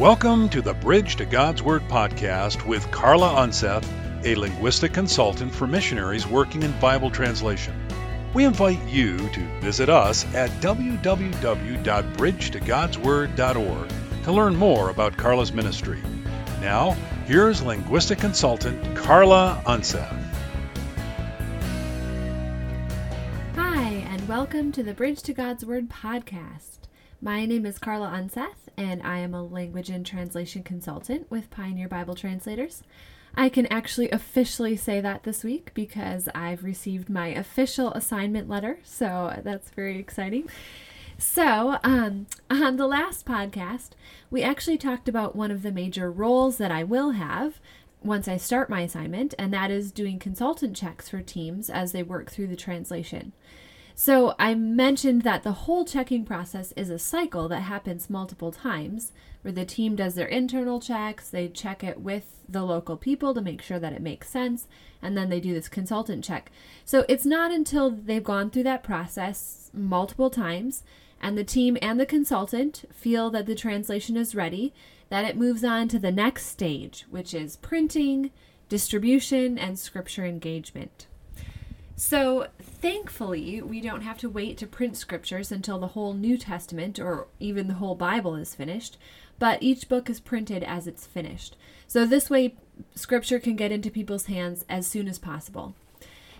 Welcome to the Bridge to God's Word podcast with Carla Unseth, a linguistic consultant for missionaries working in Bible translation. We invite you to visit us at www.bridgetogodsword.org to learn more about Carla's ministry. Now, here's linguistic consultant Carla Unseth. Hi, and welcome to the Bridge to God's Word podcast. My name is Carla Unseth, and I am a language and translation consultant with Pioneer Bible Translators. I can actually officially say that this week because I've received my official assignment letter, so that's very exciting. So, um, on the last podcast, we actually talked about one of the major roles that I will have once I start my assignment, and that is doing consultant checks for teams as they work through the translation. So I mentioned that the whole checking process is a cycle that happens multiple times where the team does their internal checks, they check it with the local people to make sure that it makes sense, and then they do this consultant check. So it's not until they've gone through that process multiple times and the team and the consultant feel that the translation is ready that it moves on to the next stage, which is printing, distribution, and scripture engagement. So, thankfully, we don't have to wait to print scriptures until the whole New Testament or even the whole Bible is finished, but each book is printed as it's finished. So, this way, scripture can get into people's hands as soon as possible.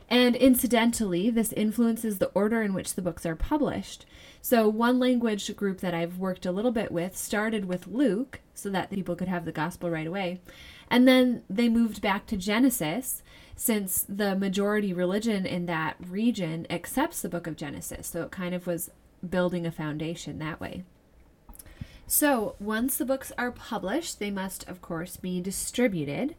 And incidentally, this influences the order in which the books are published. So, one language group that I've worked a little bit with started with Luke so that people could have the gospel right away. And then they moved back to Genesis since the majority religion in that region accepts the book of Genesis. So it kind of was building a foundation that way. So once the books are published, they must, of course, be distributed.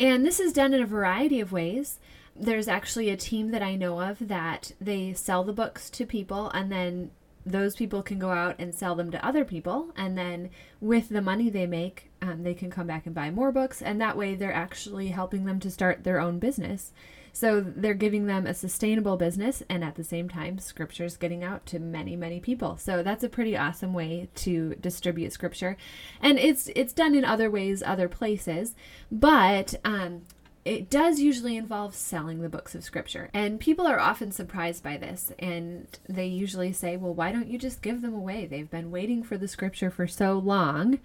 And this is done in a variety of ways. There's actually a team that I know of that they sell the books to people and then those people can go out and sell them to other people and then with the money they make um, they can come back and buy more books and that way they're actually helping them to start their own business. So they're giving them a sustainable business and at the same time scripture's getting out to many many people. So that's a pretty awesome way to distribute scripture. And it's it's done in other ways other places but um, it does usually involve selling the books of scripture. And people are often surprised by this. And they usually say, well, why don't you just give them away? They've been waiting for the scripture for so long.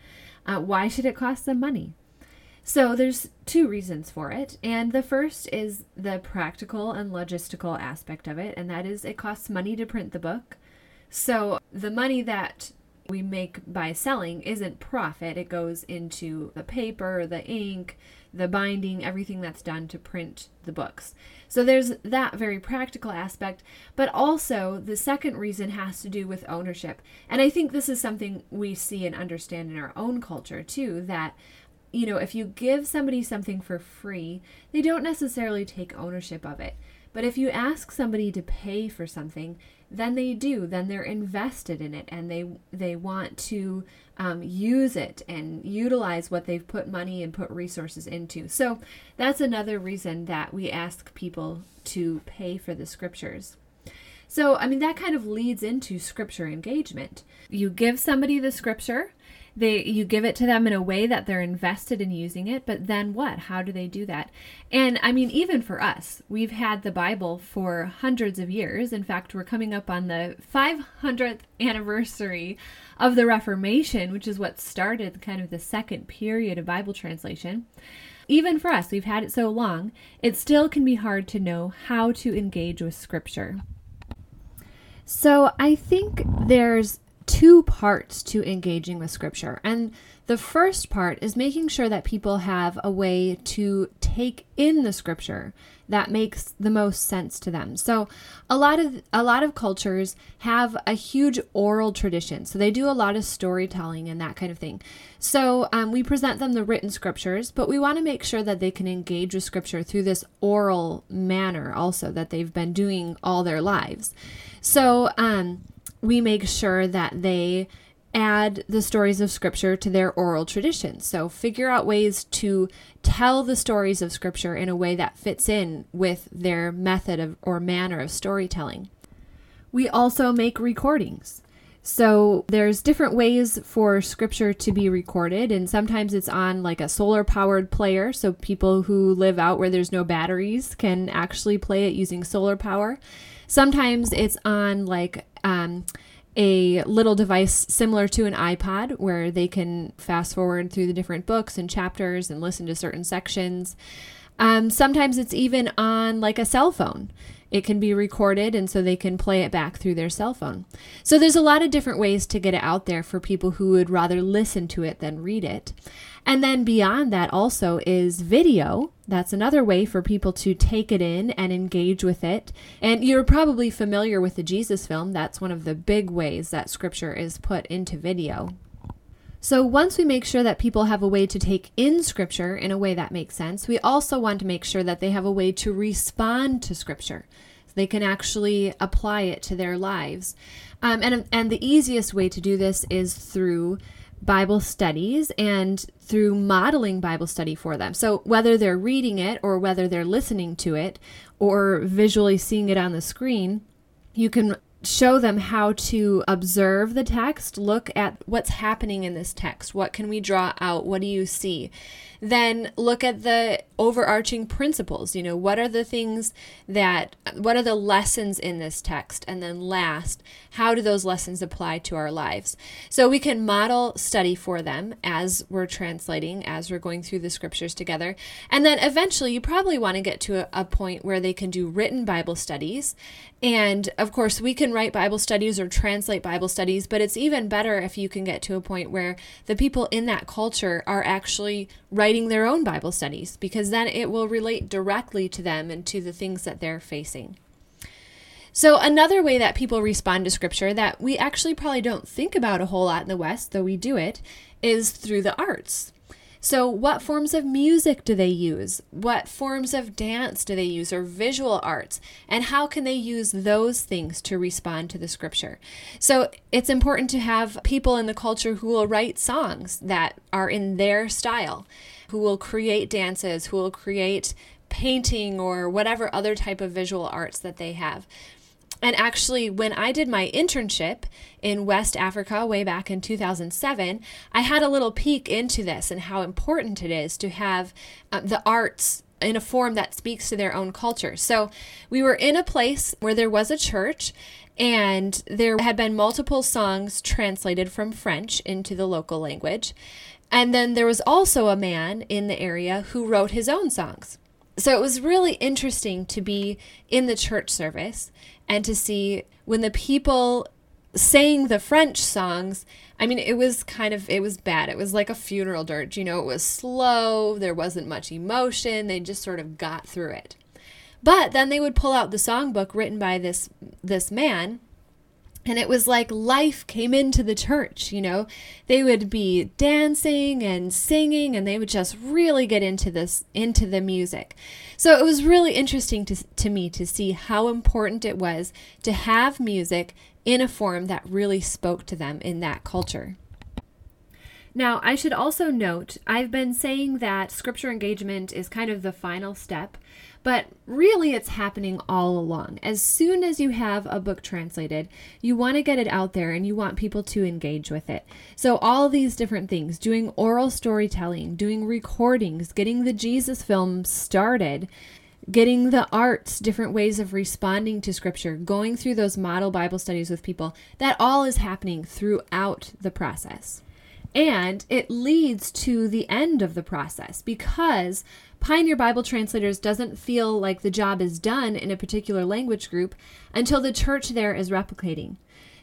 Uh, why should it cost them money? So there's two reasons for it. And the first is the practical and logistical aspect of it. And that is it costs money to print the book. So the money that we make by selling isn't profit, it goes into the paper, the ink, the binding, everything that's done to print the books. So there's that very practical aspect, but also the second reason has to do with ownership. And I think this is something we see and understand in our own culture too that you know, if you give somebody something for free, they don't necessarily take ownership of it. But if you ask somebody to pay for something, then they do. Then they're invested in it, and they they want to um, use it and utilize what they've put money and put resources into. So that's another reason that we ask people to pay for the scriptures. So, I mean, that kind of leads into scripture engagement. You give somebody the scripture, they you give it to them in a way that they're invested in using it but then what? How do they do that? And i mean even for us we've had the bible for hundreds of years. In fact we're coming up on the 500th anniversary of the reformation which is what started kind of the second period of bible translation. Even for us we've had it so long it still can be hard to know how to engage with scripture. So I think there's two parts to engaging with scripture. And the first part is making sure that people have a way to take in the scripture that makes the most sense to them. So a lot of a lot of cultures have a huge oral tradition. So they do a lot of storytelling and that kind of thing. So um, we present them the written scriptures, but we want to make sure that they can engage with scripture through this oral manner also that they've been doing all their lives. So um, we make sure that they add the stories of scripture to their oral tradition. So figure out ways to tell the stories of scripture in a way that fits in with their method of or manner of storytelling. We also make recordings. So there's different ways for scripture to be recorded, and sometimes it's on like a solar powered player. So people who live out where there's no batteries can actually play it using solar power. Sometimes it's on like um, a little device similar to an iPod where they can fast forward through the different books and chapters and listen to certain sections. Um, sometimes it's even on like a cell phone. It can be recorded and so they can play it back through their cell phone. So there's a lot of different ways to get it out there for people who would rather listen to it than read it. And then beyond that also is video. That's another way for people to take it in and engage with it. And you're probably familiar with the Jesus film. That's one of the big ways that scripture is put into video. So, once we make sure that people have a way to take in Scripture in a way that makes sense, we also want to make sure that they have a way to respond to Scripture. They can actually apply it to their lives. Um, and, and the easiest way to do this is through Bible studies and through modeling Bible study for them. So, whether they're reading it or whether they're listening to it or visually seeing it on the screen, you can show them how to observe the text, look at what's happening in this text. What can we draw out? What do you see? Then look at the overarching principles. You know, what are the things that, what are the lessons in this text? And then last, how do those lessons apply to our lives? So we can model study for them as we're translating, as we're going through the scriptures together. And then eventually, you probably want to get to a, a point where they can do written Bible studies. And of course, we can write Bible studies or translate Bible studies, but it's even better if you can get to a point where the people in that culture are actually writing their own Bible studies because then it will relate directly to them and to the things that they're facing. So, another way that people respond to scripture that we actually probably don't think about a whole lot in the West, though we do it, is through the arts. So, what forms of music do they use? What forms of dance do they use, or visual arts? And how can they use those things to respond to the scripture? So, it's important to have people in the culture who will write songs that are in their style, who will create dances, who will create painting or whatever other type of visual arts that they have. And actually, when I did my internship in West Africa way back in 2007, I had a little peek into this and how important it is to have uh, the arts in a form that speaks to their own culture. So we were in a place where there was a church and there had been multiple songs translated from French into the local language. And then there was also a man in the area who wrote his own songs. So it was really interesting to be in the church service and to see when the people sang the French songs. I mean, it was kind of it was bad. It was like a funeral dirge, you know, it was slow, there wasn't much emotion. They just sort of got through it. But then they would pull out the songbook written by this this man and it was like life came into the church you know? They would be dancing and singing and they would just really get into this into the music. So it was really interesting to, to me to see how important it was to have music in a form that really spoke to them in that culture. Now, I should also note I've been saying that scripture engagement is kind of the final step, but really it's happening all along. As soon as you have a book translated, you want to get it out there and you want people to engage with it. So, all these different things doing oral storytelling, doing recordings, getting the Jesus film started getting the arts, different ways of responding to scripture, going through those model Bible studies with people, that all is happening throughout the process. And it leads to the end of the process because Pioneer Bible Translators doesn't feel like the job is done in a particular language group until the church there is replicating.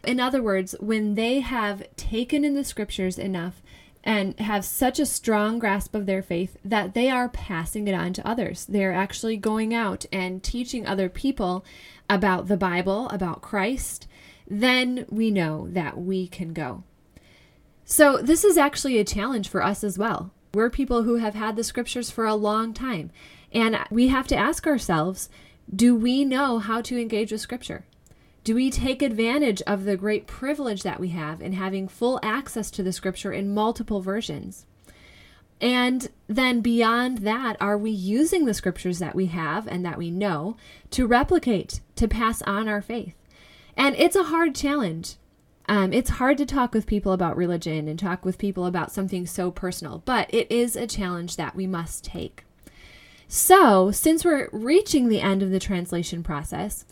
In other words, when they have taken in the scriptures enough and have such a strong grasp of their faith that they are passing it on to others. They're actually going out and teaching other people about the Bible, about Christ. Then we know that we can go. So, this is actually a challenge for us as well. We're people who have had the scriptures for a long time, and we have to ask ourselves do we know how to engage with scripture? Do we take advantage of the great privilege that we have in having full access to the scripture in multiple versions? And then beyond that, are we using the scriptures that we have and that we know to replicate, to pass on our faith? And it's a hard challenge. Um, it's hard to talk with people about religion and talk with people about something so personal, but it is a challenge that we must take. So, since we're reaching the end of the translation process,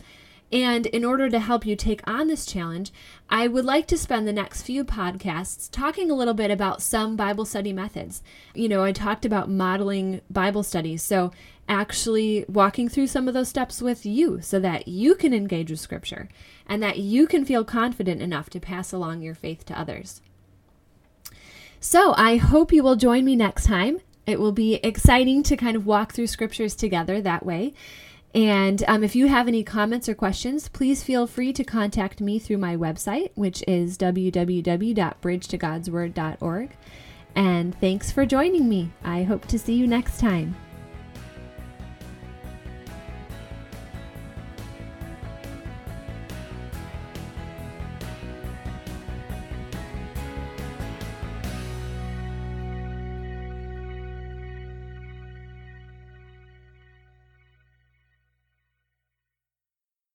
and in order to help you take on this challenge, I would like to spend the next few podcasts talking a little bit about some Bible study methods. You know, I talked about modeling Bible studies, so actually walking through some of those steps with you so that you can engage with Scripture and that you can feel confident enough to pass along your faith to others. So I hope you will join me next time. It will be exciting to kind of walk through scriptures together that way. And um, if you have any comments or questions, please feel free to contact me through my website, which is www.bridgetogodsword.org. And thanks for joining me. I hope to see you next time.